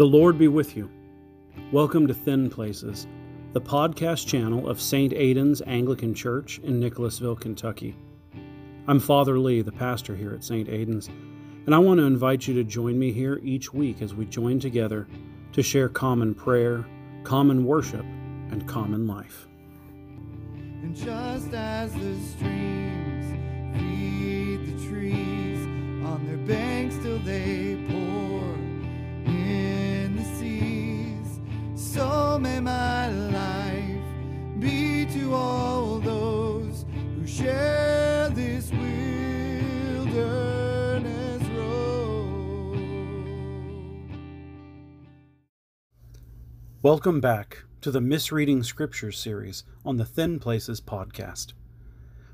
The Lord be with you. Welcome to Thin Places, the podcast channel of St. Aidan's Anglican Church in Nicholasville, Kentucky. I'm Father Lee, the pastor here at St. Aidan's, and I want to invite you to join me here each week as we join together to share common prayer, common worship, and common life. And just as the streams feed the trees on their banks till they pour so may my life be to all those who share this wilderness road. Welcome back to the Misreading Scripture series on the Thin Places podcast.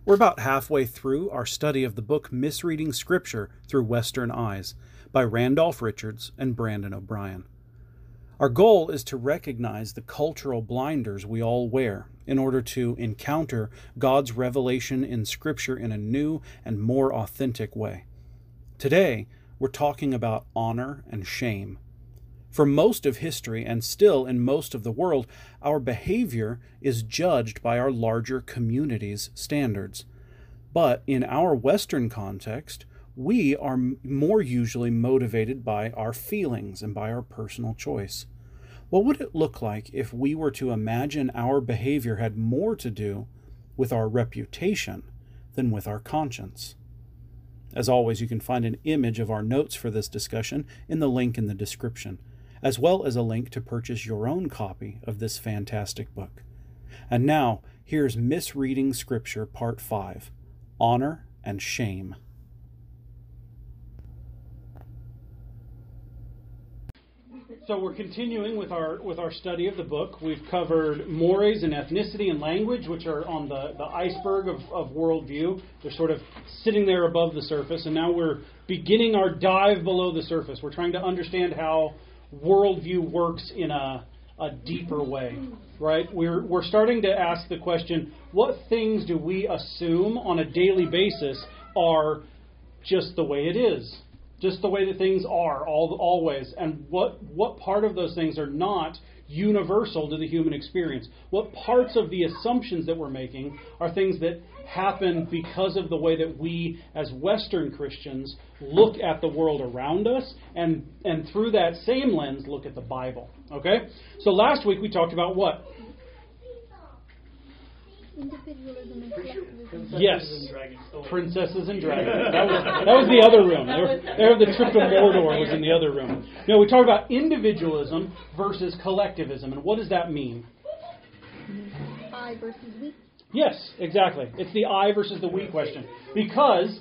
We're about halfway through our study of the book Misreading Scripture Through Western Eyes by Randolph Richards and Brandon O'Brien. Our goal is to recognize the cultural blinders we all wear in order to encounter God's revelation in Scripture in a new and more authentic way. Today, we're talking about honor and shame. For most of history and still in most of the world, our behavior is judged by our larger community's standards. But in our Western context, we are more usually motivated by our feelings and by our personal choice. What would it look like if we were to imagine our behavior had more to do with our reputation than with our conscience? As always, you can find an image of our notes for this discussion in the link in the description as well as a link to purchase your own copy of this fantastic book. And now, here's Misreading Scripture Part 5 Honor and Shame. So we're continuing with our with our study of the book. We've covered mores and ethnicity and language, which are on the, the iceberg of, of worldview. They're sort of sitting there above the surface, and now we're beginning our dive below the surface. We're trying to understand how worldview works in a, a deeper way, right? We're, we're starting to ask the question what things do we assume on a daily basis are just the way it is? Just the way that things are, all, always. And what, what part of those things are not universal to the human experience? What parts of the assumptions that we're making are things that happen because of the way that we, as Western Christians, look at the world around us, and, and through that same lens, look at the Bible. Okay? So last week we talked about what? Individualism and collectivism. Yes, princesses and dragons. That was, that was the other room. There, there, the trip to Mordor was in the other room. No, we talked about individualism versus collectivism, and what does that mean? I versus we. Yes, exactly. It's the I versus the we question. Because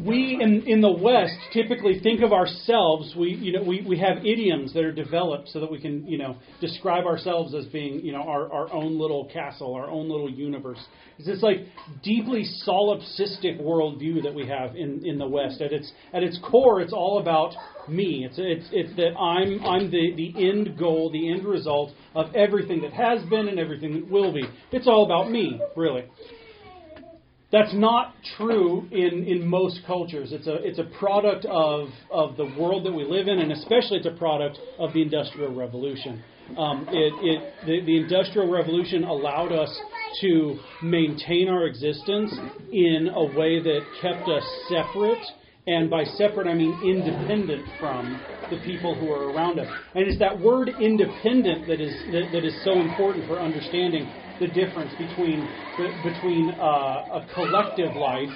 we in, in the West typically think of ourselves, we, you know, we, we have idioms that are developed so that we can, you know, describe ourselves as being, you know, our, our own little castle, our own little universe. It's this like deeply solipsistic worldview that we have in, in the West. At its at its core, it's all about me. It's it's it's that I'm I'm the, the end goal, the end result of everything that has been and everything that will be. It's all about me, really. That's not true in, in most cultures. It's a, it's a product of, of the world that we live in, and especially it's a product of the Industrial Revolution. Um, it, it, the, the Industrial Revolution allowed us to maintain our existence in a way that kept us separate, and by separate I mean independent from the people who are around us. And it's that word independent that is, that, that is so important for understanding the difference between between uh, a collective life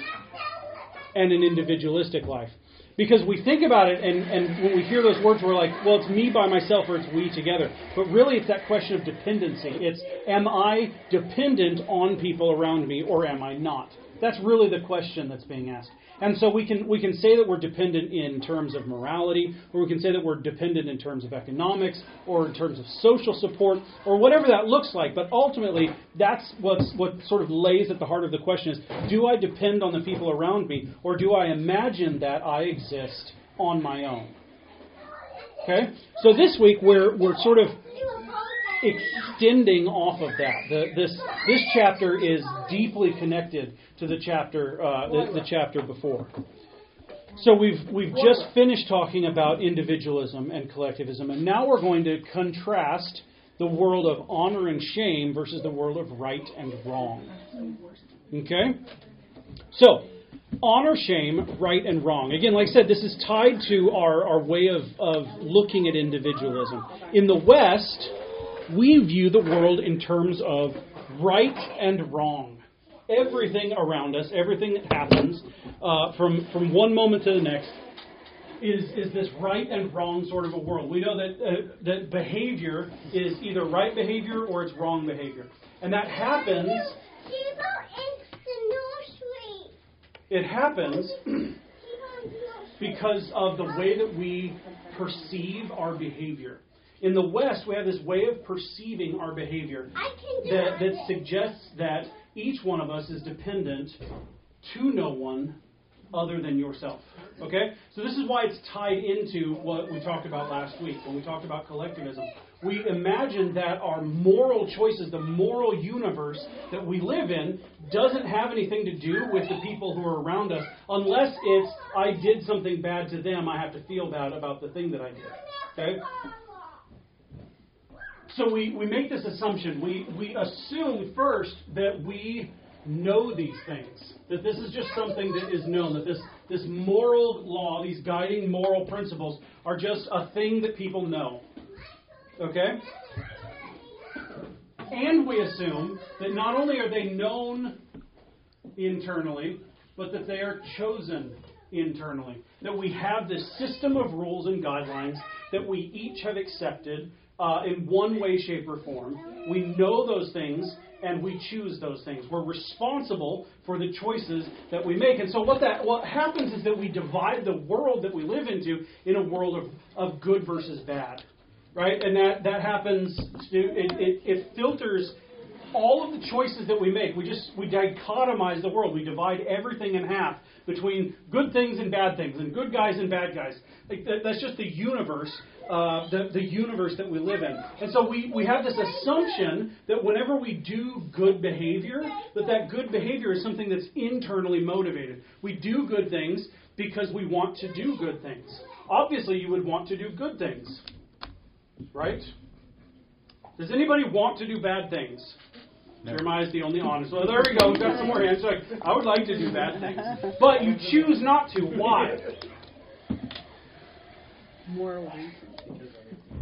and an individualistic life. Because we think about it, and, and when we hear those words, we're like, well, it's me by myself or it's we together. But really, it's that question of dependency. It's, am I dependent on people around me or am I not? That's really the question that's being asked. And so we can we can say that we're dependent in terms of morality, or we can say that we're dependent in terms of economics, or in terms of social support, or whatever that looks like. But ultimately, that's what's what sort of lays at the heart of the question: is Do I depend on the people around me, or do I imagine that I exist on my own? Okay. So this week we're we're sort of extending off of that. The, this this chapter is deeply connected to the chapter uh, the, the chapter before. So we've we've just finished talking about individualism and collectivism, and now we're going to contrast the world of honor and shame versus the world of right and wrong. Okay? So, honor, shame, right and wrong. Again, like I said, this is tied to our, our way of, of looking at individualism. In the West, we view the world in terms of right and wrong. Everything around us, everything that happens uh, from, from one moment to the next, is, is this right and wrong sort of a world. We know that, uh, that behavior is either right behavior or it's wrong behavior. And that happens, it happens because of the way that we perceive our behavior. In the West, we have this way of perceiving our behavior that, that suggests that each one of us is dependent to no one other than yourself. Okay? So this is why it's tied into what we talked about last week when we talked about collectivism. We imagine that our moral choices, the moral universe that we live in, doesn't have anything to do with the people who are around us unless it's I did something bad to them, I have to feel bad about the thing that I did. Okay? So we, we make this assumption. We, we assume first that we know these things, that this is just something that is known, that this, this moral law, these guiding moral principles, are just a thing that people know. Okay? And we assume that not only are they known internally, but that they are chosen internally. That we have this system of rules and guidelines that we each have accepted uh, in one way, shape, or form. We know those things and we choose those things. We're responsible for the choices that we make. And so what that what happens is that we divide the world that we live into in a world of, of good versus bad. Right? And that, that happens it, it, it filters all of the choices that we make. We just we dichotomize the world. We divide everything in half between good things and bad things, and good guys and bad guys. Like that, that's just the universe uh, the, the universe that we live in. And so we, we have this assumption that whenever we do good behavior, that that good behavior is something that's internally motivated. We do good things because we want to do good things. Obviously, you would want to do good things, right? Does anybody want to do bad things? No. Jeremiah is the only honest. Well, there we go. We've got some more hands. Like, I would like to do bad things. But you choose not to. Why? Moral reasons.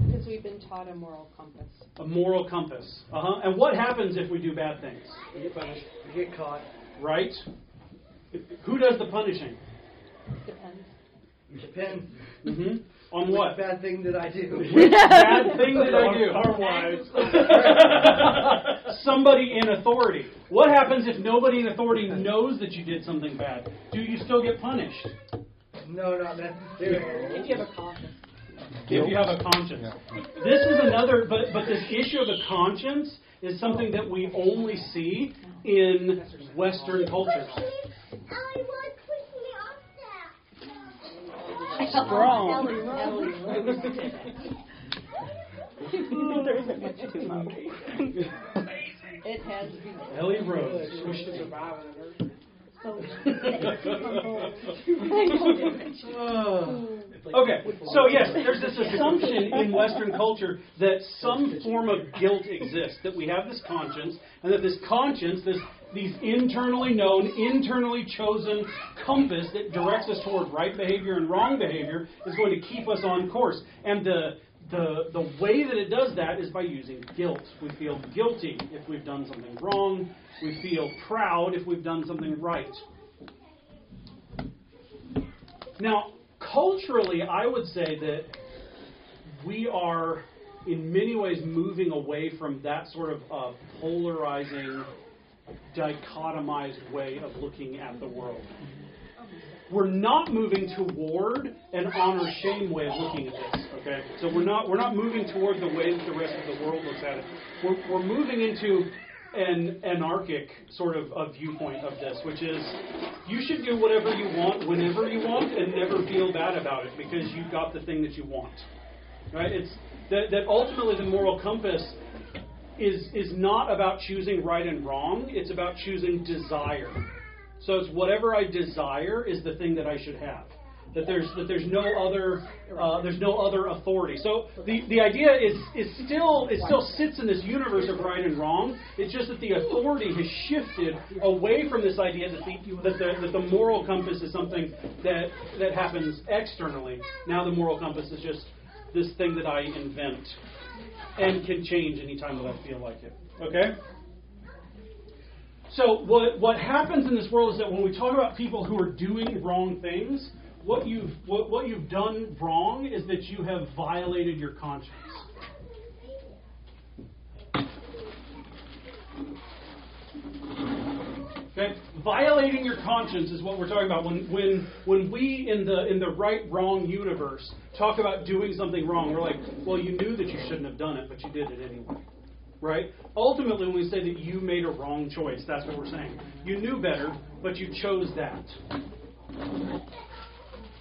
Because we've been taught a moral compass. A moral compass. Uh huh. And what happens if we do bad things? We get punished. We get caught. Right. Who does the punishing? Depends. Depends. Mm-hmm. On what? Bad thing that I do. bad thing that I do. Our wives. Somebody in authority. What happens if nobody in authority knows that you did something bad? Do you still get punished? No, not necessarily. If you have a conscience. If you have a conscience. This is another, but, but this issue of the conscience is something that we only see in Western cultures. Strong. there isn't much to It has been. Ellie Rose. Okay, so yes, there's this assumption in Western culture that some form of guilt exists, that we have this conscience, and that this conscience, this these internally known, internally chosen compass that directs us toward right behavior and wrong behavior is going to keep us on course. And the the, the way that it does that is by using guilt. We feel guilty if we've done something wrong. We feel proud if we've done something right. Now, culturally, I would say that we are, in many ways, moving away from that sort of uh, polarizing, dichotomized way of looking at the world we're not moving toward an honor shame way of looking at this. Okay, so we're not we're not moving toward the way that the rest of the world looks at it. We're, we're moving into an anarchic sort of a viewpoint of this, which is you should do whatever you want whenever you want and never feel bad about it because you got the thing that you want. Right? It's that, that ultimately the moral compass is is not about choosing right and wrong. It's about choosing desire. So it's whatever I desire is the thing that I should have. That there's that there's no other uh, there's no other authority. So the, the idea is is still it still sits in this universe of right and wrong. It's just that the authority has shifted away from this idea that the that the, that the moral compass is something that that happens externally. Now the moral compass is just this thing that I invent and can change anytime that I feel like it. Okay? So what what happens in this world is that when we talk about people who are doing wrong things, what you've what, what you've done wrong is that you have violated your conscience. Okay? Violating your conscience is what we're talking about when, when, when we in the, in the right wrong universe talk about doing something wrong. We're like, well, you knew that you shouldn't have done it, but you did it anyway. Right? Ultimately, when we say that you made a wrong choice, that's what we're saying. You knew better, but you chose that.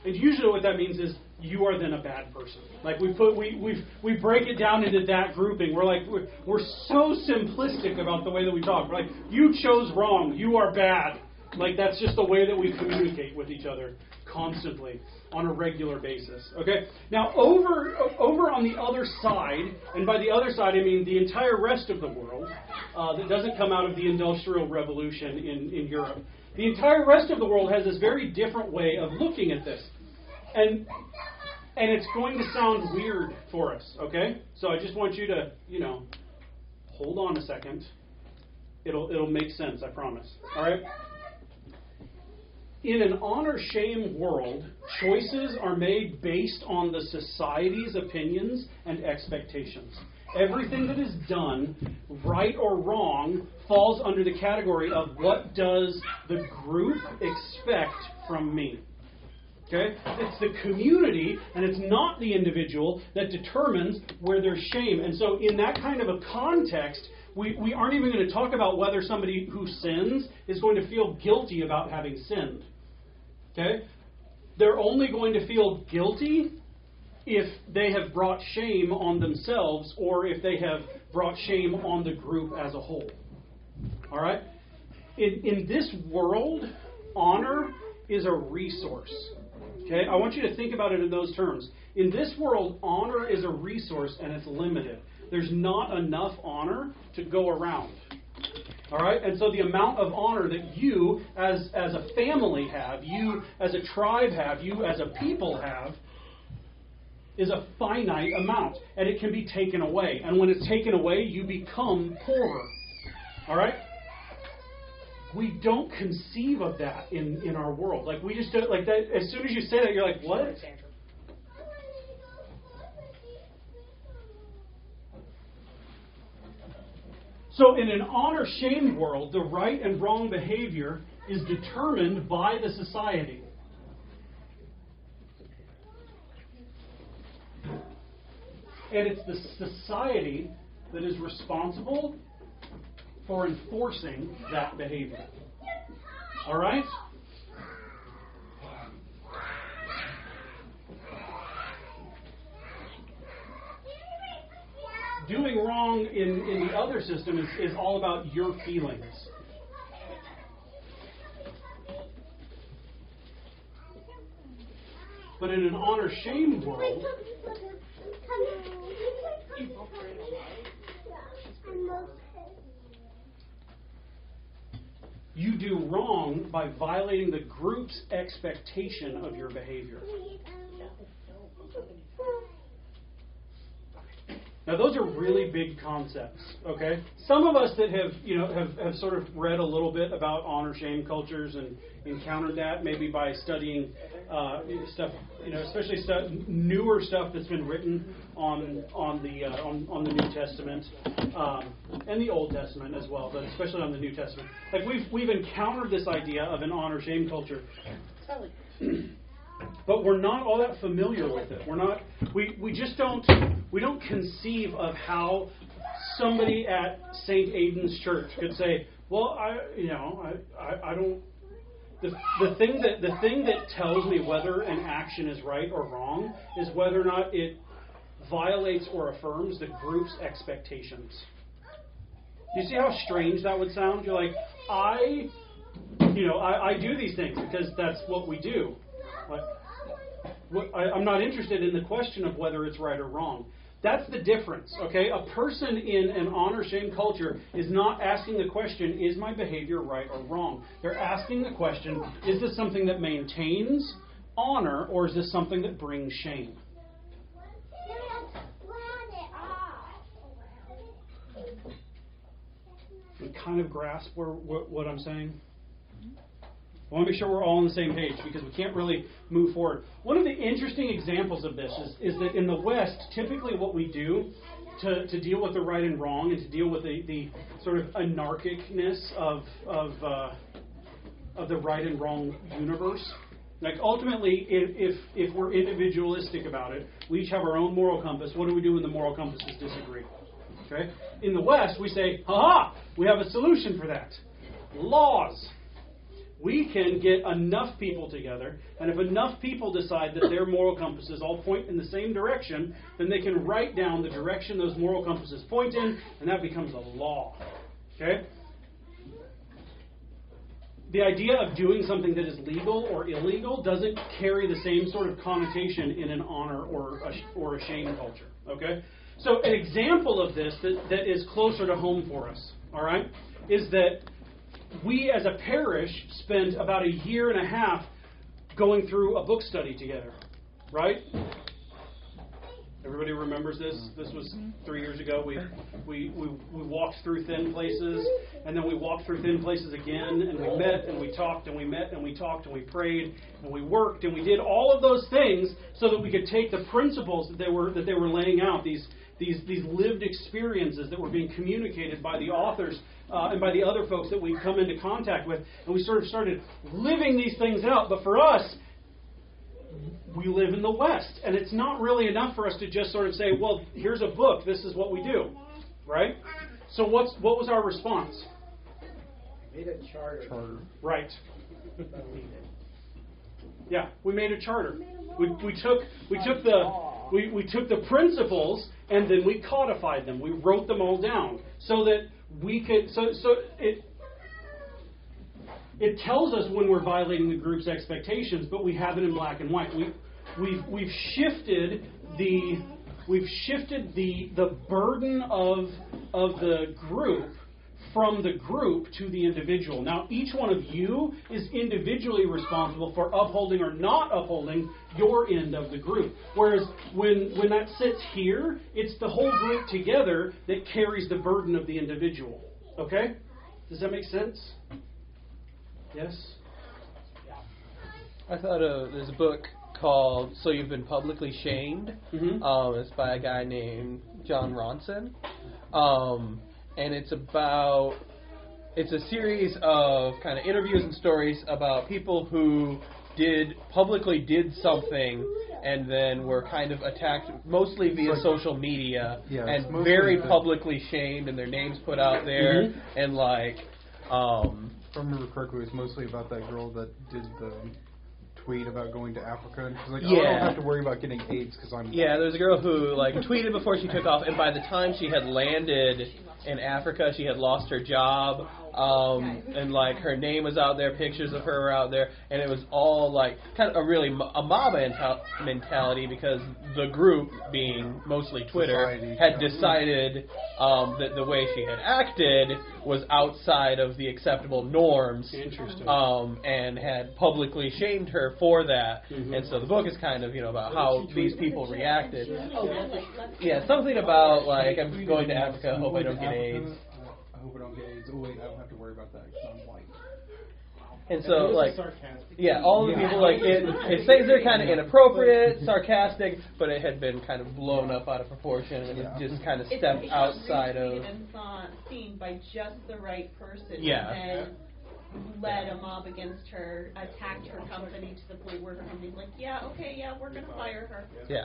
And usually, what that means is you are then a bad person. Like we put, we we we break it down into that grouping. We're like we're, we're so simplistic about the way that we talk. We're like you chose wrong. You are bad. Like that's just the way that we communicate with each other constantly on a regular basis. Okay. Now over over on the other side, and by the other side I mean the entire rest of the world uh, that doesn't come out of the Industrial Revolution in in Europe. The entire rest of the world has this very different way of looking at this. And and it's going to sound weird for us, okay? So I just want you to, you know, hold on a second. It'll it'll make sense, I promise. All right? In an honor shame world, choices are made based on the society's opinions and expectations. Everything that is done, right or wrong, falls under the category of what does the group expect from me? Okay? It's the community and it's not the individual that determines where there's shame. And so, in that kind of a context, we, we aren't even going to talk about whether somebody who sins is going to feel guilty about having sinned. Okay? They're only going to feel guilty if they have brought shame on themselves or if they have brought shame on the group as a whole. All right? In, in this world, honor is a resource. Okay? I want you to think about it in those terms. In this world, honor is a resource and it's limited. There's not enough honor to go around. All right? And so the amount of honor that you as as a family have, you as a tribe have, you as a people have is a finite amount and it can be taken away. And when it's taken away, you become poorer. All right? We don't conceive of that in, in our world. Like we just don't like that. As soon as you say that, you're like, what? So in an honor shame world, the right and wrong behavior is determined by the society. And it's the society that is responsible for enforcing that behavior. All right? Doing wrong in, in the other system is, is all about your feelings. But in an honor shame world, you do wrong by violating the group's expectation of your behavior. Now, those are really big concepts, okay? Some of us that have, you know, have, have sort of read a little bit about honor shame cultures and encountered that maybe by studying uh, stuff, you know, especially stuff, newer stuff that's been written on on the uh, on, on the New Testament um, and the Old Testament as well, but especially on the New Testament. Like we've we've encountered this idea of an honor shame culture. but we're not all that familiar with it. We're not. We we just don't. We don't conceive of how somebody at St. Aidan's Church could say, "Well, I, you know, I, I, I don't." The, the thing that the thing that tells me whether an action is right or wrong is whether or not it violates or affirms the group's expectations. You see how strange that would sound? You're like, I, you know, I, I do these things because that's what we do. Like, I, I'm not interested in the question of whether it's right or wrong. That's the difference, okay? A person in an honor shame culture is not asking the question, is my behavior right or wrong? They're asking the question, is this something that maintains honor or is this something that brings shame? You kind of grasp where, what, what I'm saying? I want to make sure we're all on the same page because we can't really move forward. One of the interesting examples of this is, is that in the West, typically what we do to, to deal with the right and wrong and to deal with the, the sort of anarchicness of, of, uh, of the right and wrong universe. Like ultimately, if, if, if we're individualistic about it, we each have our own moral compass. What do we do when the moral compasses disagree? Okay? In the West, we say, ha ha, we have a solution for that. Laws we can get enough people together, and if enough people decide that their moral compasses all point in the same direction, then they can write down the direction those moral compasses point in, and that becomes a law. Okay? The idea of doing something that is legal or illegal doesn't carry the same sort of connotation in an honor or a, or a shame culture. Okay? So, an example of this that, that is closer to home for us, all right, is that we as a parish spent about a year and a half going through a book study together, right? Everybody remembers this? This was three years ago. We, we, we, we walked through thin places, and then we walked through thin places again, and we met, and we talked, and we met, and we talked, and we prayed, and we worked, and we did all of those things so that we could take the principles that they were, that they were laying out, these, these, these lived experiences that were being communicated by the authors uh, and by the other folks that we come into contact with, and we sort of started living these things out. But for us, we live in the West, and it's not really enough for us to just sort of say, "Well, here's a book. This is what we do," right? So what's what was our response? Made a charter. Charter. Right. Yeah, we made a charter. We, we took we took the we, we took the principles and then we codified them. We wrote them all down so that we could so so it it tells us when we're violating the group's expectations, but we have it in black and white. We we've we've shifted the we've shifted the the burden of of the group from the group to the individual. Now, each one of you is individually responsible for upholding or not upholding your end of the group. Whereas when, when that sits here, it's the whole group together that carries the burden of the individual. Okay? Does that make sense? Yes? I thought uh, there's a book called "So You've Been Publicly Shamed." Mhm. Um, it's by a guy named Jon Ronson, um, and it's about it's a series of kind of interviews and stories about people who did publicly did something and then were kind of attacked mostly via like- social media Yeah, and very the- publicly shamed and their names put out there Mhm. and like um If I remember correctly, it was mostly about that girl that did the tweet about going to Africa, and she's like, "Oh, I Yeah. don't have to worry about getting AIDS because I'm." Yeah, there was a girl who like tweeted before she took off, and by the time she had landed in Africa, she had lost her job, um, and like her name was out there, pictures of her were out there, and it was all like kind of a really a mob mentality because the group, being mostly Twitter, Society, had yeah. decided um, that the way she had acted was outside of the acceptable norms Interesting. um, and had publicly shamed her for that. Mhm. And so the book is kind of you know about how these people reacted. Yeah, something about like I'm going to Africa, hope I don't get AIDS. I hope I don't get AIDS. Oh wait, I don't have to worry about that because I'm white. And so like yeah, all the people like it, it says they're kind of inappropriate, sarcastic, but it had been kind of blown up out of proportion and it Yeah. just kind of stepped become outside of. and saw, seen by just the right person. Yeah. And led a mob against her, attacked her company to the point where her company's like, yeah, okay, yeah, we're gonna fire her. Yeah.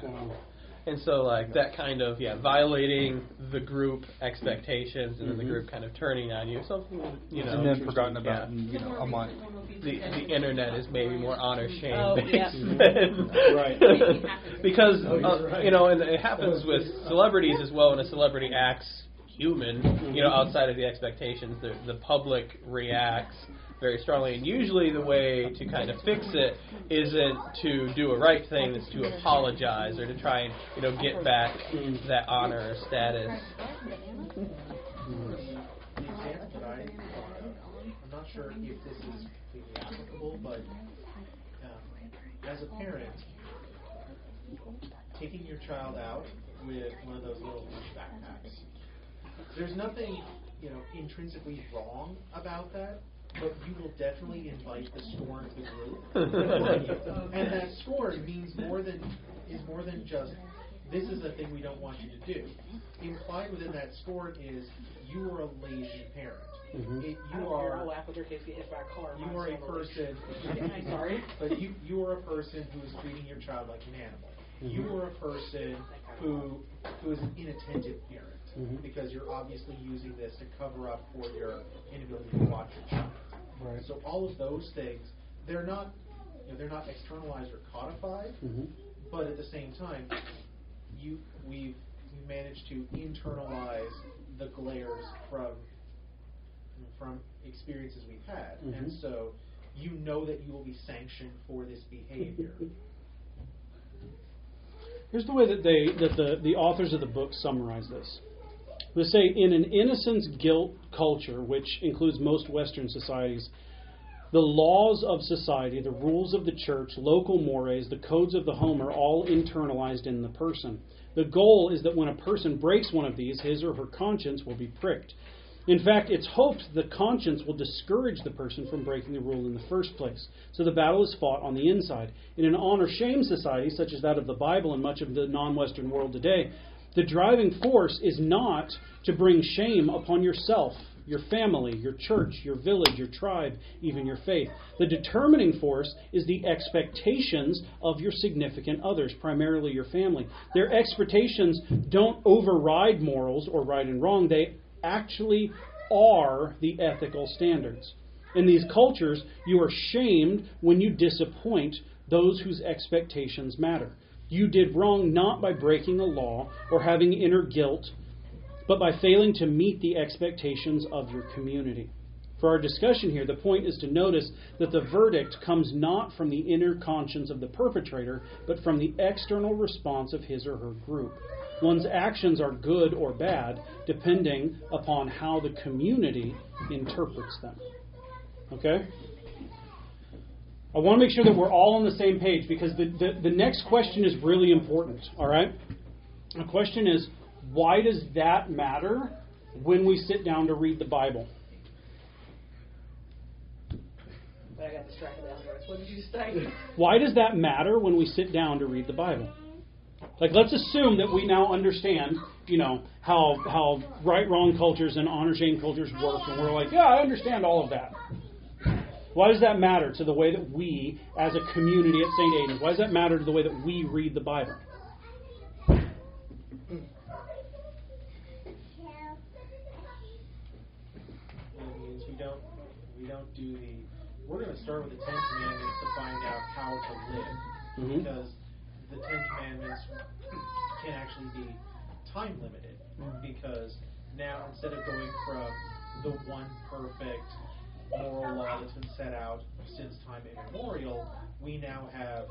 Wow. And so like that kind of yeah, violating the group expectations and then the group kind of turning on you. Something you know and then forgotten about Yeah. in you The know more a month. recent one will be the the internet is maybe more honor shame Oh, based yeah. Right. because Oh, you're uh, you know and it happens with celebrities as well when a celebrity acts human you know outside of the expectations the the public reacts very strongly. And usually, the way to kind of fix it isn't to do a right thing; it's to apologize or to try and you know get back that honor or status. I'm not sure if this is completely applicable, but um, as a parent, taking your child out with one of those little backpacks, there's nothing, you know, intrinsically wrong about that, but you will definitely invite the scorn of the group. and that scorn means more than is more than just this is a thing we don't want you to do. Implied within that scorn is you are a lazy parent. Mhm. It, you are I'll laugh with their kids get hit by a car. you are a person. I'm sorry. But you you are a person who is treating your child like an animal. You Mhm. are a person who who is an inattentive parent Mhm. because you're obviously using this to cover up for your inability to watch your child. Right. So all of those things, they're not you know, they're not externalized or codified, Mhm. but at the same time, you we've managed to internalize the glares from from experiences we've had, and Mhm. so you know that you will be sanctioned for this behavior. Here's the way that they that the, the authors of the book summarize this. They say in an innocence guilt culture, which includes most Western societies, the laws of society, the rules of the church, local mores, the codes of the home are all internalized in the person. The goal is that when a person breaks one of these, his or her conscience will be pricked. In fact, it's hoped the conscience will discourage the person from breaking the rule in the first place. So the battle is fought on the inside. In an honor shame society, such as that of the Bible and much of the non Western world today, the driving force is not to bring shame upon yourself, your family, your church, your village, your tribe, even your faith. The determining force is the expectations of your significant others, primarily your family. Their expectations don't override morals or right and wrong, they actually are the ethical standards. In these cultures, you are shamed when you disappoint those whose expectations matter. You did wrong not by breaking a law or having inner guilt, but by failing to meet the expectations of your community. For our discussion here, the point is to notice that the verdict comes not from the inner conscience of the perpetrator, but from the external response of his or her group. One's actions are good or bad depending upon how the community interprets them. Okay? I want to make sure that we're all on the same page because the, the, the next question is really important. All right? The question is why does that matter when we sit down to read the Bible? I got distracted afterwards. What did you say? Why does that matter when we sit down to read the Bible? Like, let's assume that we now understand, you know, how how right wrong cultures and honor shame cultures work, and we're like, yeah, I understand all of that. Why does that matter to the way that we, as a community at St. Aidan's, why does that matter to the way that we read the Bible? It means we don't we don't do the. We're going to start with the Ten Commandments to find out how to live, Mhm. because the Ten Commandments can actually be time limited. Because now instead of going from the one perfect moral law that's been set out since time immemorial, we now have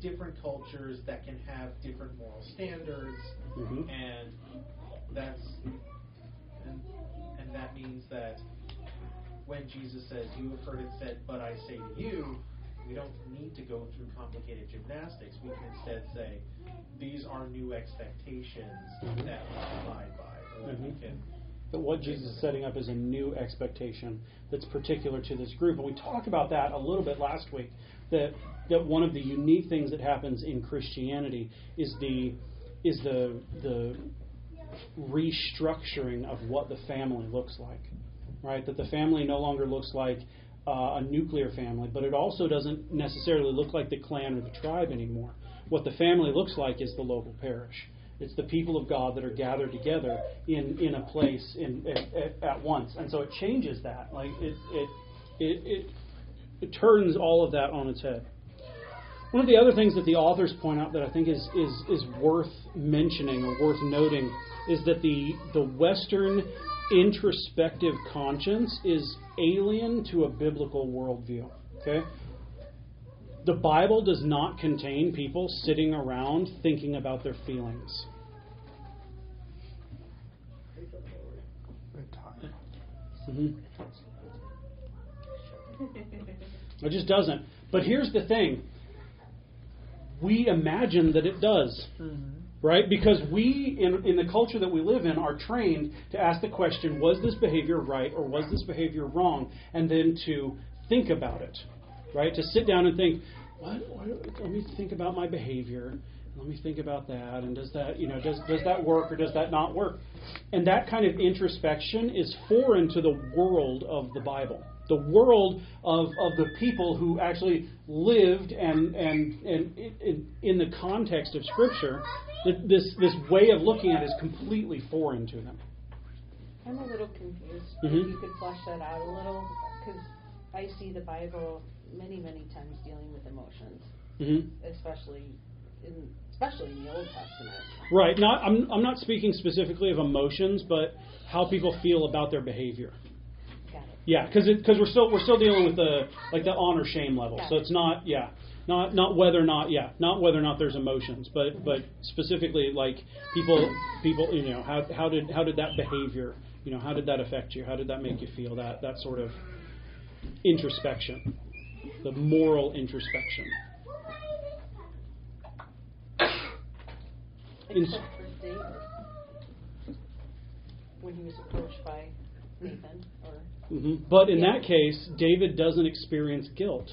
different cultures that can have different moral standards, Mhm. and that's and, and that means that when Jesus says, "You have heard it said, but I say to you," we don't need to go through complicated gymnastics. We can instead say, "These are new expectations Mhm. that we abide by," or that we can." That what Jesus is setting up is a new expectation that's particular to this group. And we talked about that a little bit last week. That that one of the unique things that happens in Christianity is the is the the restructuring of what the family looks like. Right? That the family no longer looks like uh, a nuclear family, but it also doesn't necessarily look like the clan or the tribe anymore. What the family looks like is the local parish. It's the people of God that are gathered together in, in a place in, at, at, once, and so it changes that. Like it, it, it, it, it turns all of that on its head. One of the other things that the authors point out that I think is, is, is worth mentioning or worth noting is that the, the Western introspective conscience is alien to a biblical worldview. Okay? The Bible does not contain people sitting around thinking about their feelings. hmm It just doesn't. But here's the thing we imagine that it does. Right? Because we, in, in the culture that we live in, are trained to ask the question was this behavior right or was this behavior wrong? And then to think about it. Right? To sit down and think, what, what, let me think about my behavior. Let me think about that. And does that, you know, does, does that work or does that not work? And that kind of introspection is foreign to the world of the Bible the world of, of the people who actually lived and, and, and in, in the context of Scripture, this, this way of looking at it is completely foreign to them. I'm a little confused. Mhm. If you could flesh that out a little, because I see the Bible many, many times dealing with emotions, hmm especially in especially in the Old Testament. Right. Not, I'm, I'm not speaking specifically of emotions, but how people feel about their behavior. Got it. Yeah, because because we're still we're still dealing with the like the honor shame level. So it's not yeah, not not whether or not yeah, not whether or not there's emotions, but but specifically like people people you know how how did how did that behavior you know how did that affect you? How did that make you feel? That that sort of introspection, the moral introspection. In- Except for David, when he was approached by Nathan, or hmm But in Yeah. that case, David doesn't experience guilt.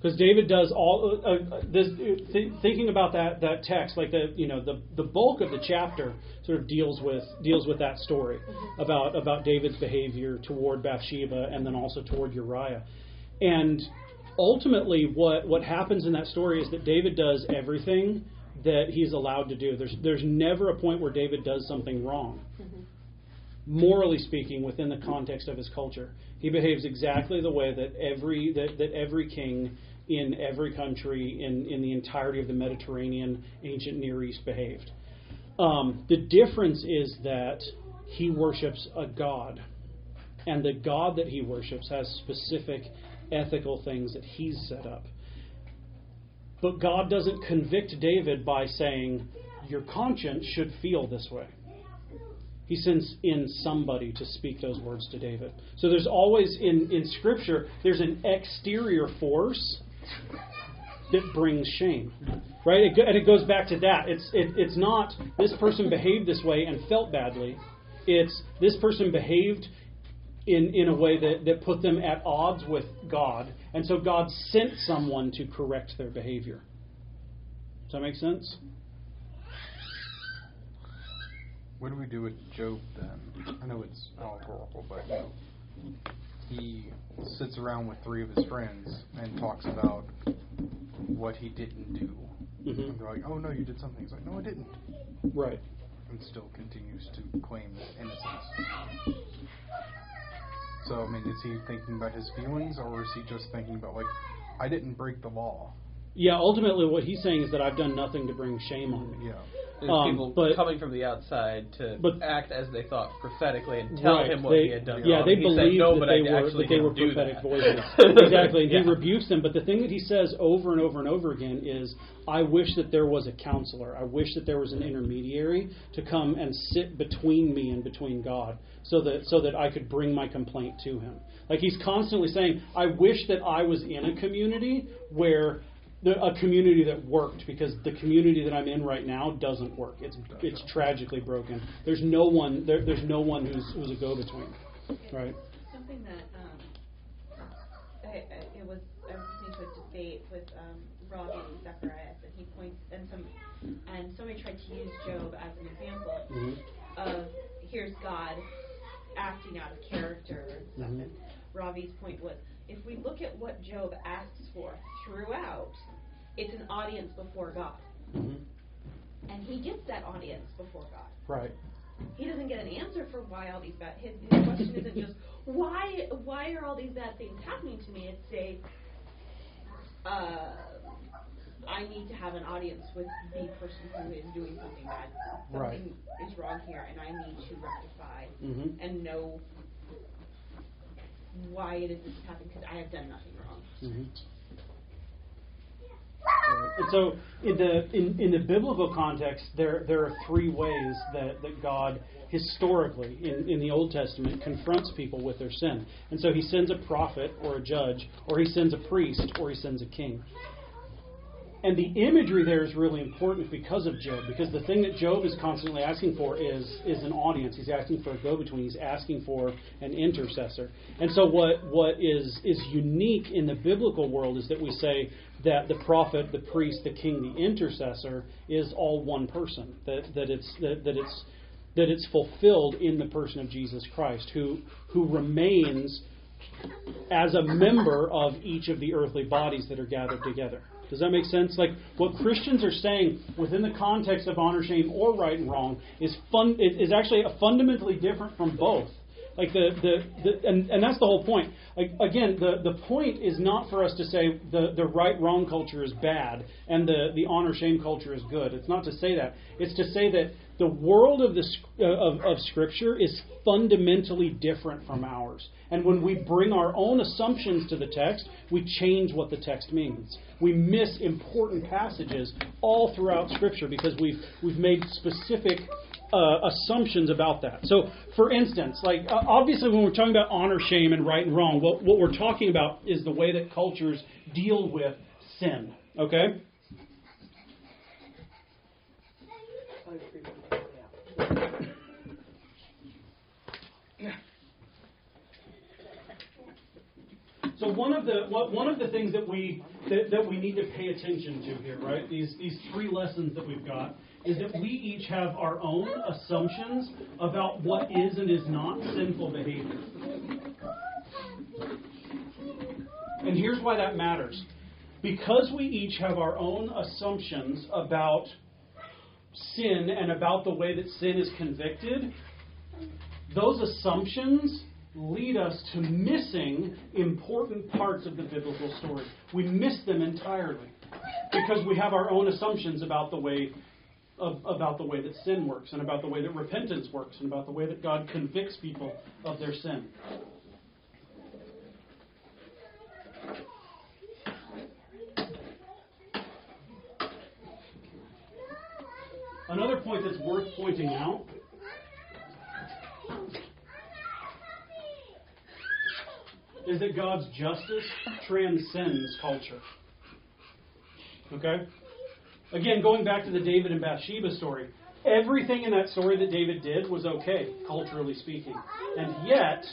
Because David does all uh, uh, this. Th- thinking about that that text, like the you know the the bulk of the chapter sort of deals with deals with that story about about David's behavior toward Bathsheba and then also toward Uriah, and ultimately what what happens in that story is that David does everything that he's allowed to do. There's there's never a point where David does something wrong. Morally speaking, within the context of his culture, he behaves exactly the way that every that, that every king in every country in, in the entirety of the Mediterranean, ancient Near East behaved. Um, the difference is that he worships a god, and the god that he worships has specific ethical things that he's set up. But God doesn't convict David by saying, Your conscience should feel this way. He sends in somebody to speak those words to David. So there's always, in, in Scripture, there's an exterior force that brings shame. Right? It, and it goes back to that. It's, it, it's not this person behaved this way and felt badly. It's this person behaved in, in a way that, that put them at odds with God. And so God sent someone to correct their behavior. Does that make sense? What do we do with Job then? I know it's allegorical, but he sits around with three of his friends and talks about what he didn't do. Mhm. And they're like, "Oh no, you did something." He's like, "No, I didn't," Right. and still continues to claim innocence. So I mean, is he thinking about his feelings, or is he just thinking about like, "I didn't break the law"? Yeah, ultimately, what he's saying is that I've done nothing to bring shame on me. Yeah. There's Um, people but- coming from the outside to but- act as they thought prophetically and tell Right. him what They- he had done Yeah, wrong. they And he believe no, that they were that they were prophetic that. voices. exactly, and Yeah. he rebukes them. But the thing that he says over and over and over again is, "I wish that there was a counselor. I wish that there was an intermediary to come and sit between me and between God, so that so that I could bring my complaint to Him." Like he's constantly saying, "I wish that I was in a community where." The, a community that worked because the community that I'm in right now doesn't work. It's it's tragically broken. There's no one there, there's no one who's who's a go-between, right? Something that um, I, I, it was I was listening to a debate with um, Ravi Zacharias, and he points and some and somebody tried to use Job as an example Mhm. of here's God acting out of character and stuff. Mhm. And Ravi's point was if we look at what Job asks for throughout, it's an audience before God, Mhm. and he gets that audience before God. Right. he doesn't get an answer for why all these bad. His, his question isn't just why why are all these bad things happening to me. It's a uh, I need to have an audience with the person who is doing something bad. Something Right. is wrong here, and I need to rectify Mhm. and know why it is this is happening because I have done nothing wrong. Mhm. And so, in the in, in the biblical context, there there are three ways that, that God historically in, in the Old Testament confronts people with their sin. And so, He sends a prophet or a judge, or He sends a priest, or He sends a king. And the imagery there is really important because of Job, because the thing that Job is constantly asking for is is an audience. He's asking for a go-between. He's asking for an intercessor. And so, what what is is unique in the biblical world is that we say that the prophet, the priest, the king, the intercessor is all one person. That that it's that, that it's that it's fulfilled in the person of Jesus Christ, who who remains as a member of each of the earthly bodies that are gathered together. Does that make sense? Like what Christians are saying within the context of honor, shame, or right and wrong is fun. Is actually fundamentally different from both. Like the the, the and, and that's the whole point. Like, again, the, the point is not for us to say the, the right wrong culture is bad and the, the honor shame culture is good. It's not to say that. It's to say that the world of the uh, of, of Scripture is fundamentally different from ours. And when we bring our own assumptions to the text, we change what the text means. We miss important passages all throughout Scripture because we've we've made specific uh, assumptions about that. So, for instance, like uh, obviously when we're talking about honor, shame, and right and wrong, what what we're talking about is the way that cultures deal with sin. Okay. So one of the one of the things that we that, that we need to pay attention to here, right? These these three lessons that we've got is that we each have our own assumptions about what is and is not sinful behavior. And here's why that matters. Because we each have our own assumptions about sin and about the way that sin is convicted, those assumptions lead us to missing important parts of the biblical story. We miss them entirely because we have our own assumptions about the way of, about the way that sin works and about the way that repentance works and about the way that God convicts people of their sin. Another point that's worth pointing out is that God's justice transcends culture. Okay? Again, going back to the David and Bathsheba story, everything in that story that David did was okay, culturally speaking. And yet,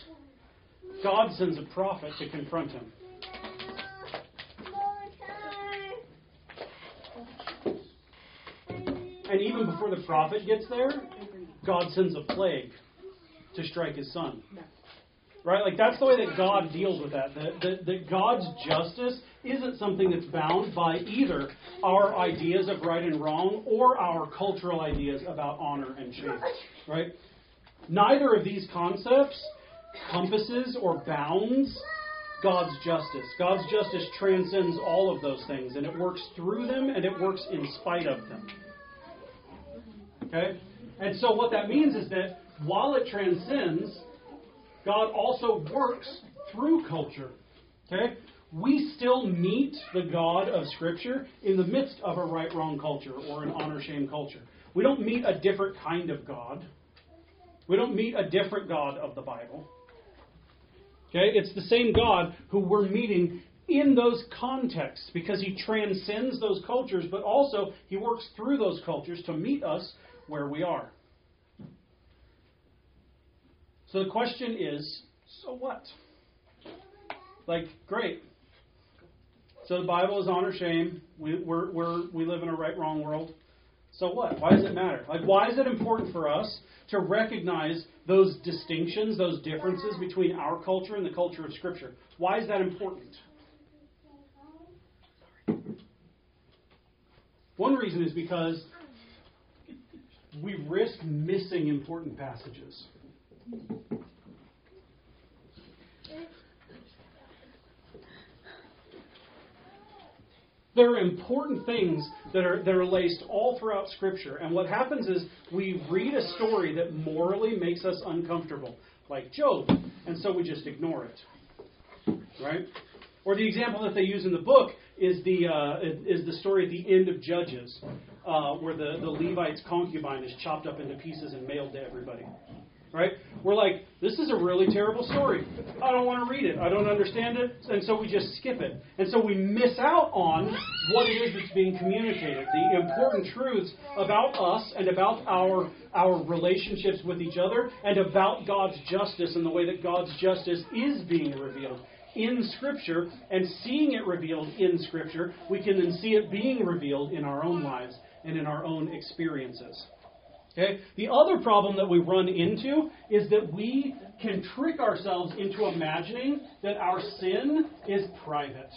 God sends a prophet to confront him. And even before the prophet gets there, God sends a plague to strike his son. Right? Like, that's the way that God deals with that. That, that. that God's justice isn't something that's bound by either our ideas of right and wrong or our cultural ideas about honor and shame. Right? Neither of these concepts compasses or bounds God's justice. God's justice transcends all of those things, and it works through them and it works in spite of them. Okay? And so what that means is that while it transcends, God also works through culture. Okay? We still meet the God of Scripture in the midst of a right wrong culture or an honor shame culture. We don't meet a different kind of God. We don't meet a different God of the Bible. Okay? It's the same God who we're meeting in those contexts because he transcends those cultures, but also he works through those cultures to meet us where we are. So the question is so what? Like, great. So the Bible is honor shame. We, we're, we're, we live in a right wrong world. So what? Why does it matter? Like, why is it important for us to recognize those distinctions, those differences between our culture and the culture of Scripture? Why is that important? One reason is because we risk missing important passages. There are important things that are, that are laced all throughout Scripture. And what happens is we read a story that morally makes us uncomfortable, like Job, and so we just ignore it. Right? Or the example that they use in the book is the, uh, is the story at the end of Judges, uh, where the, the Levite's concubine is chopped up into pieces and mailed to everybody right? We're like, this is a really terrible story. I don't want to read it. I don't understand it. And so we just skip it. And so we miss out on what it is that's being communicated, the important truths about us and about our, our relationships with each other and about God's justice and the way that God's justice is being revealed in Scripture and seeing it revealed in Scripture, we can then see it being revealed in our own lives and in our own experiences. Okay? The other problem that we run into is that we can trick ourselves into imagining that our sin is private.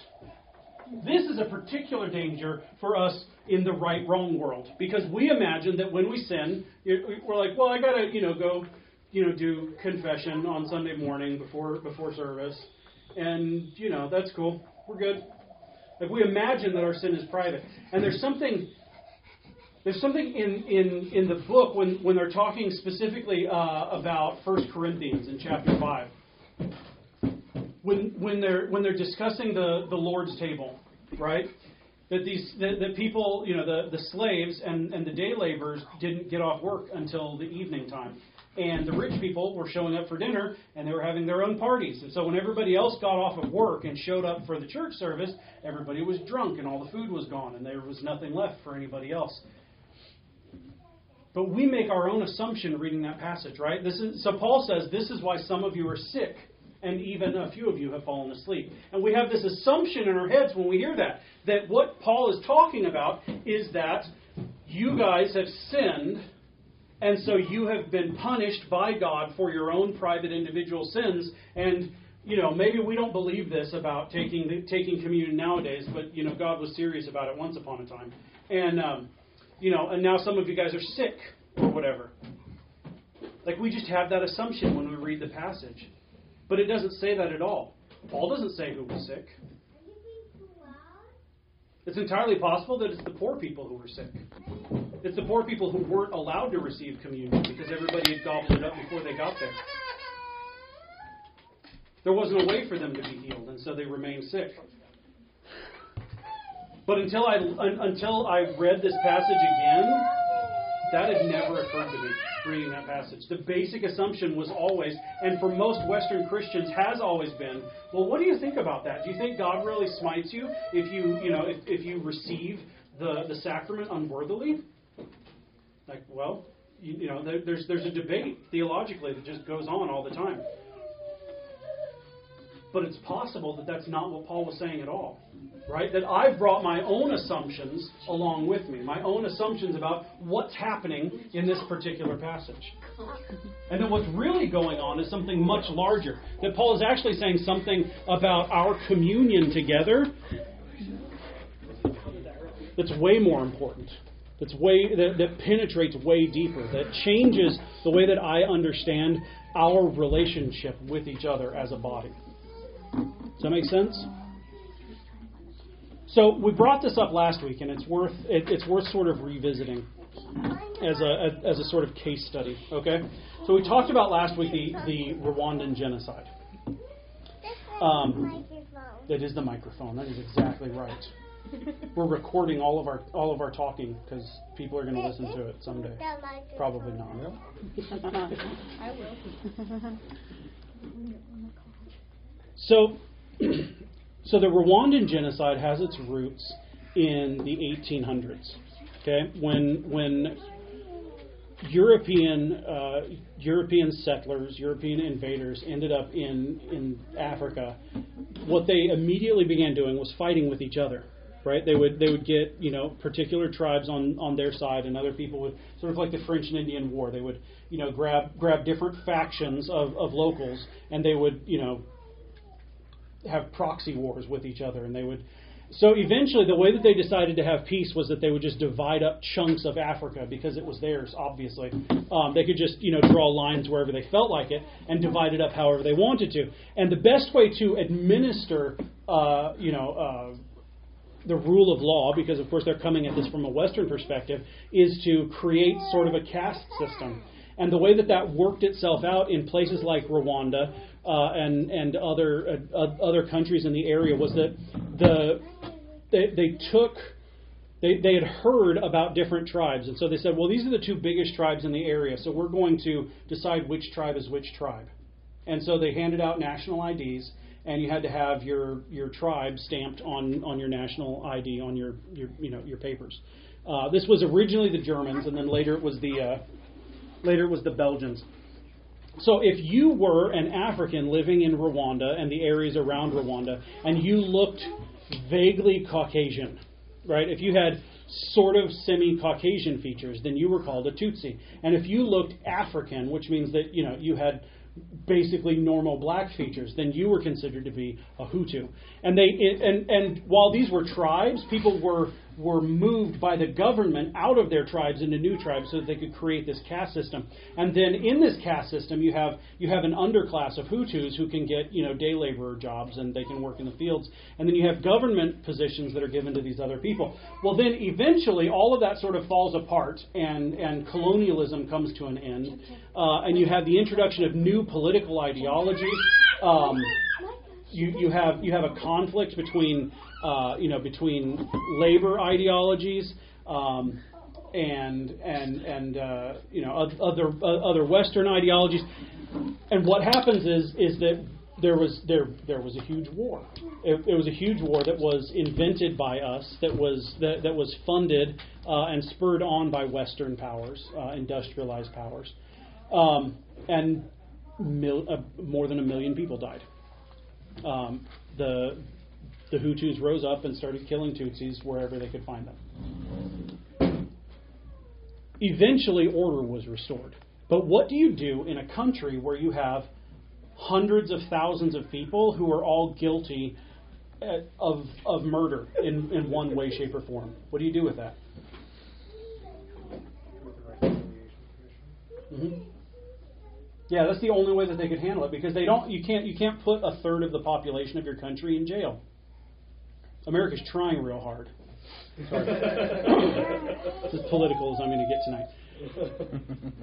This is a particular danger for us in the right wrong world because we imagine that when we sin, we're like, well, I got to, you know, go, you know, do confession on Sunday morning before before service. And, you know, that's cool. We're good. Like we imagine that our sin is private. And there's something there's something in, in, in the book when, when they're talking specifically uh, about 1 Corinthians in chapter 5. When, when, they're, when they're discussing the, the Lord's table, right? That these that, that people, you know, the, the slaves and, and the day laborers didn't get off work until the evening time. And the rich people were showing up for dinner and they were having their own parties. And so when everybody else got off of work and showed up for the church service, everybody was drunk and all the food was gone and there was nothing left for anybody else. But we make our own assumption reading that passage, right? This is, so Paul says this is why some of you are sick, and even a few of you have fallen asleep. And we have this assumption in our heads when we hear that, that what Paul is talking about is that you guys have sinned, and so you have been punished by God for your own private individual sins. And you know, maybe we don't believe this about taking the, taking communion nowadays, but you know, God was serious about it once upon a time. And um, you know, and now some of you guys are sick or whatever. Like we just have that assumption when we read the passage. But it doesn't say that at all. Paul doesn't say who was sick. It's entirely possible that it's the poor people who were sick. It's the poor people who weren't allowed to receive communion because everybody had gobbled it up before they got there. There wasn't a way for them to be healed, and so they remained sick. But until I until I read this passage again, that had never occurred to me reading that passage. The basic assumption was always, and for most Western Christians has always been, well, what do you think about that? Do you think God really smites you if you you know if, if you receive the the sacrament unworthily? Like, well, you, you know, there, there's there's a debate theologically that just goes on all the time. But it's possible that that's not what Paul was saying at all right? That I've brought my own assumptions along with me, my own assumptions about what's happening in this particular passage. And then what's really going on is something much larger. That Paul is actually saying something about our communion together that's way more important. That's way that, that penetrates way deeper. That changes the way that I understand our relationship with each other as a body. Does that make sense? So we brought this up last week, and it's worth it, it's worth sort of revisiting as a, as a sort of case study. Okay, so we talked about last week the the Rwandan genocide. Um, that is the microphone. That is exactly right. We're recording all of our all of our talking because people are going to listen to it someday. Probably not. I will. So. So the Rwandan genocide has its roots in the 1800s. Okay, when when European uh, European settlers, European invaders ended up in in Africa, what they immediately began doing was fighting with each other. Right? They would they would get you know particular tribes on on their side, and other people would sort of like the French and Indian War. They would you know grab grab different factions of, of locals, and they would you know have proxy wars with each other, and they would So eventually, the way that they decided to have peace was that they would just divide up chunks of Africa because it was theirs. Obviously, um, they could just you know draw lines wherever they felt like it and divide it up however they wanted to. And the best way to administer, uh, you know. Uh, the rule of law, because of course they're coming at this from a Western perspective, is to create sort of a caste system. And the way that that worked itself out in places like Rwanda uh, and and other uh, other countries in the area was that the they, they took they, they had heard about different tribes, and so they said, well, these are the two biggest tribes in the area, so we're going to decide which tribe is which tribe. And so they handed out national IDs, and you had to have your your tribe stamped on on your national ID on your your you know your papers. Uh, this was originally the Germans, and then later it was the uh, later it was the Belgians. So if you were an African living in Rwanda and the areas around Rwanda, and you looked vaguely Caucasian, right? If you had sort of semi-Caucasian features, then you were called a Tutsi. And if you looked African, which means that you know you had basically normal black features, then you were considered to be a Hutu. And they and and while these were tribes, people were were moved by the government out of their tribes into new tribes so that they could create this caste system. And then in this caste system, you have you have an underclass of Hutus who can get you know day laborer jobs and they can work in the fields. And then you have government positions that are given to these other people. Well, then eventually all of that sort of falls apart and and colonialism comes to an end, uh, and you have the introduction of new political ideologies. Um, you, you have you have a conflict between uh, you know between labor ideologies um, and and and uh, you know other other Western ideologies, and what happens is is that there was there there was a huge war. It, it was a huge war that was invented by us, that was that, that was funded uh, and spurred on by Western powers, uh, industrialized powers, um, and mil, uh, more than a million people died. Um, the the Hutus rose up and started killing Tutsis wherever they could find them. Eventually, order was restored. But what do you do in a country where you have hundreds of thousands of people who are all guilty uh, of, of murder in, in one way, shape, or form? What do you do with that? Mm-hmm. Yeah, that's the only way that they could handle it because they don't. You can't. You can't put a third of the population of your country in jail. America's trying real hard. Sorry. it's as political as I'm going to get tonight.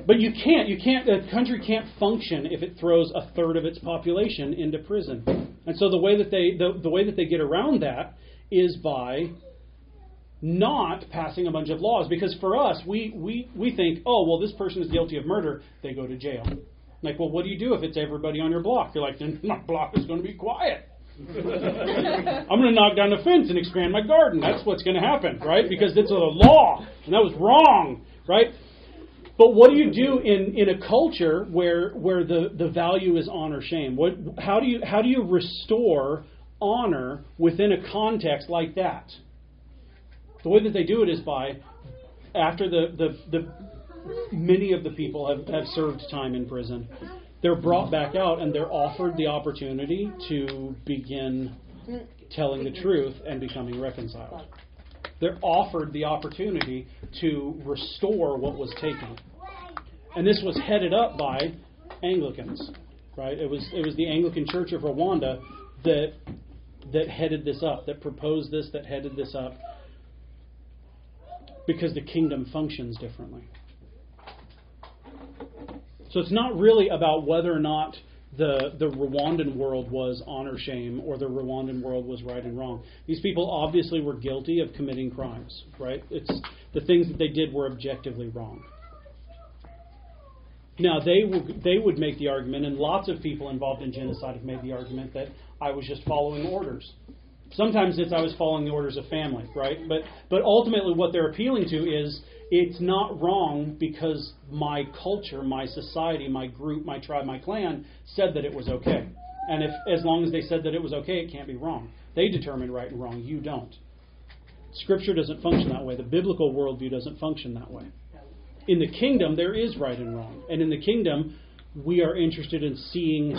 But you can't. You can't. The country can't function if it throws a third of its population into prison. And so the way that they the, the way that they get around that is by not passing a bunch of laws because for us we, we, we think oh well this person is guilty of murder they go to jail like, well, what do you do if it's everybody on your block? You're like, then my block is going to be quiet. I'm going to knock down the fence and expand my garden. That's what's going to happen, right? Because it's a law, and that was wrong, right? But what do you do in, in a culture where where the, the value is honor shame? What how do you how do you restore honor within a context like that? The way that they do it is by after the, the, the many of the people have, have served time in prison. They're brought back out and they're offered the opportunity to begin telling the truth and becoming reconciled. They're offered the opportunity to restore what was taken. And this was headed up by Anglicans, right? It was it was the Anglican Church of Rwanda that that headed this up, that proposed this, that headed this up because the kingdom functions differently. So it's not really about whether or not the, the Rwandan world was honor shame or the Rwandan world was right and wrong. These people obviously were guilty of committing crimes, right? It's the things that they did were objectively wrong. Now they would they would make the argument, and lots of people involved in genocide have made the argument that I was just following orders. Sometimes it's I was following the orders of family, right? But but ultimately what they're appealing to is it's not wrong because my culture, my society, my group, my tribe, my clan said that it was okay. And if as long as they said that it was okay, it can't be wrong. They determine right and wrong, you don't. Scripture doesn't function that way. The biblical worldview doesn't function that way. In the kingdom, there is right and wrong. And in the kingdom, we are interested in seeing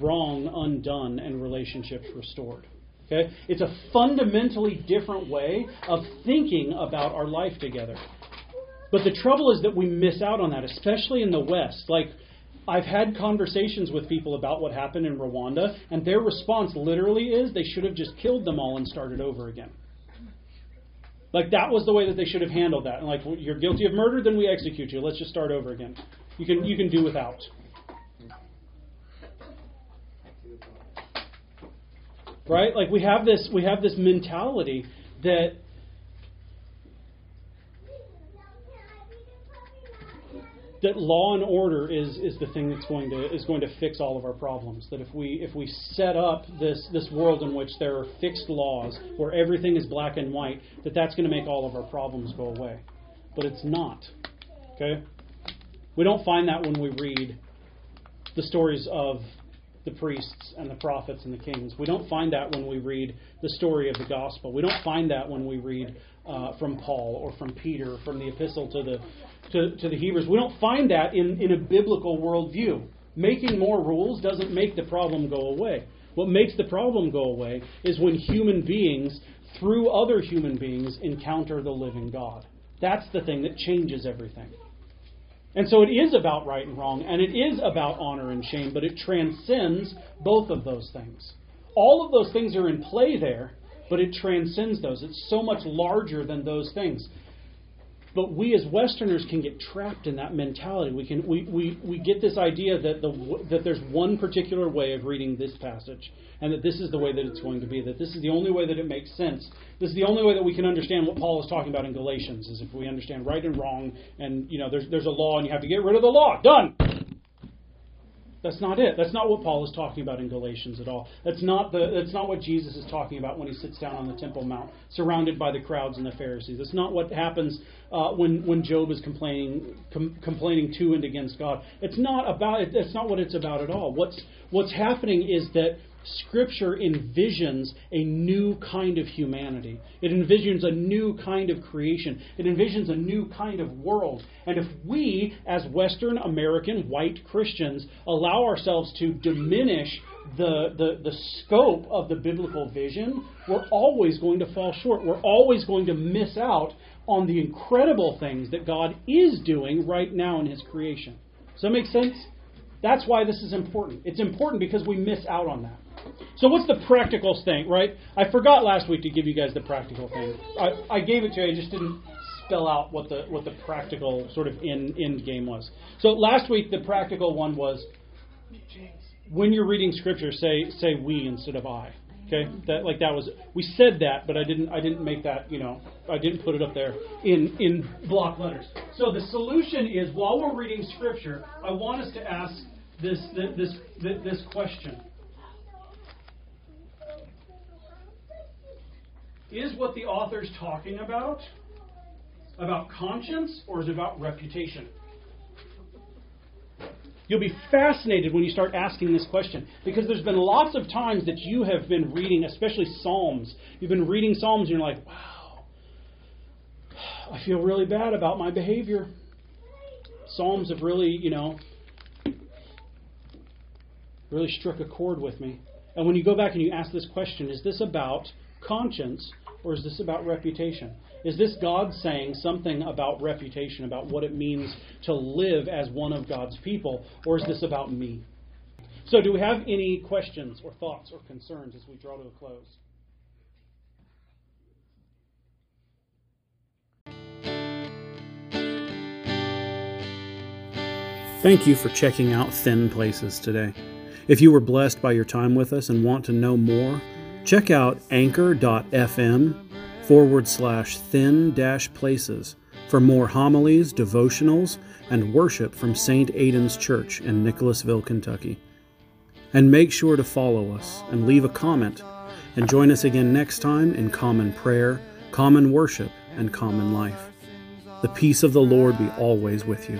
wrong undone and relationships restored. Okay? It's a fundamentally different way of thinking about our life together. But the trouble is that we miss out on that, especially in the West. Like, I've had conversations with people about what happened in Rwanda, and their response literally is they should have just killed them all and started over again. Like, that was the way that they should have handled that. And, like, well, you're guilty of murder, then we execute you. Let's just start over again. You can, you can do without. Right? Like we have this we have this mentality that that law and order is, is the thing that's going to is going to fix all of our problems. That if we if we set up this this world in which there are fixed laws where everything is black and white, that that's going to make all of our problems go away. But it's not. Okay? We don't find that when we read the stories of the priests and the prophets and the kings. We don't find that when we read the story of the gospel. We don't find that when we read uh, from Paul or from Peter, from the epistle to the to, to the Hebrews. We don't find that in, in a biblical worldview. Making more rules doesn't make the problem go away. What makes the problem go away is when human beings, through other human beings, encounter the living God. That's the thing that changes everything. And so it is about right and wrong, and it is about honor and shame, but it transcends both of those things. All of those things are in play there, but it transcends those. It's so much larger than those things. But we as Westerners can get trapped in that mentality. We can we, we, we get this idea that the that there's one particular way of reading this passage, and that this is the way that it's going to be. That this is the only way that it makes sense. This is the only way that we can understand what Paul is talking about in Galatians. Is if we understand right and wrong, and you know there's there's a law, and you have to get rid of the law. Done. That's not it. That's not what Paul is talking about in Galatians at all. That's not the that's not what Jesus is talking about when he sits down on the Temple Mount, surrounded by the crowds and the Pharisees. That's not what happens uh, when when Job is complaining com- complaining to and against God. It's not about it. That's not what it's about at all. What's what's happening is that Scripture envisions a new kind of humanity. It envisions a new kind of creation. It envisions a new kind of world. And if we, as Western American white Christians, allow ourselves to diminish the, the, the scope of the biblical vision, we're always going to fall short. We're always going to miss out on the incredible things that God is doing right now in His creation. Does that make sense? That's why this is important. It's important because we miss out on that. So what's the practical thing, right? I forgot last week to give you guys the practical thing. I, I gave it to you, I just didn't spell out what the what the practical sort of end end game was. So last week the practical one was when you're reading scripture, say say we instead of I. Okay, that like that was we said that, but I didn't I didn't make that you know I didn't put it up there in in block letters. So the solution is while we're reading scripture, I want us to ask this this this, this question. Is what the author's talking about about conscience or is it about reputation? You'll be fascinated when you start asking this question because there's been lots of times that you have been reading, especially Psalms. You've been reading Psalms and you're like, wow, I feel really bad about my behavior. Psalms have really, you know, really struck a chord with me. And when you go back and you ask this question, is this about conscience or is this about reputation? Is this God saying something about reputation, about what it means to live as one of God's people, or is this about me? So, do we have any questions or thoughts or concerns as we draw to a close? Thank you for checking out Thin Places today. If you were blessed by your time with us and want to know more, check out anchor.fm forward slash thin dash places for more homilies, devotionals, and worship from St. Aidan's Church in Nicholasville, Kentucky. And make sure to follow us and leave a comment, and join us again next time in common prayer, common worship, and common life. The peace of the Lord be always with you.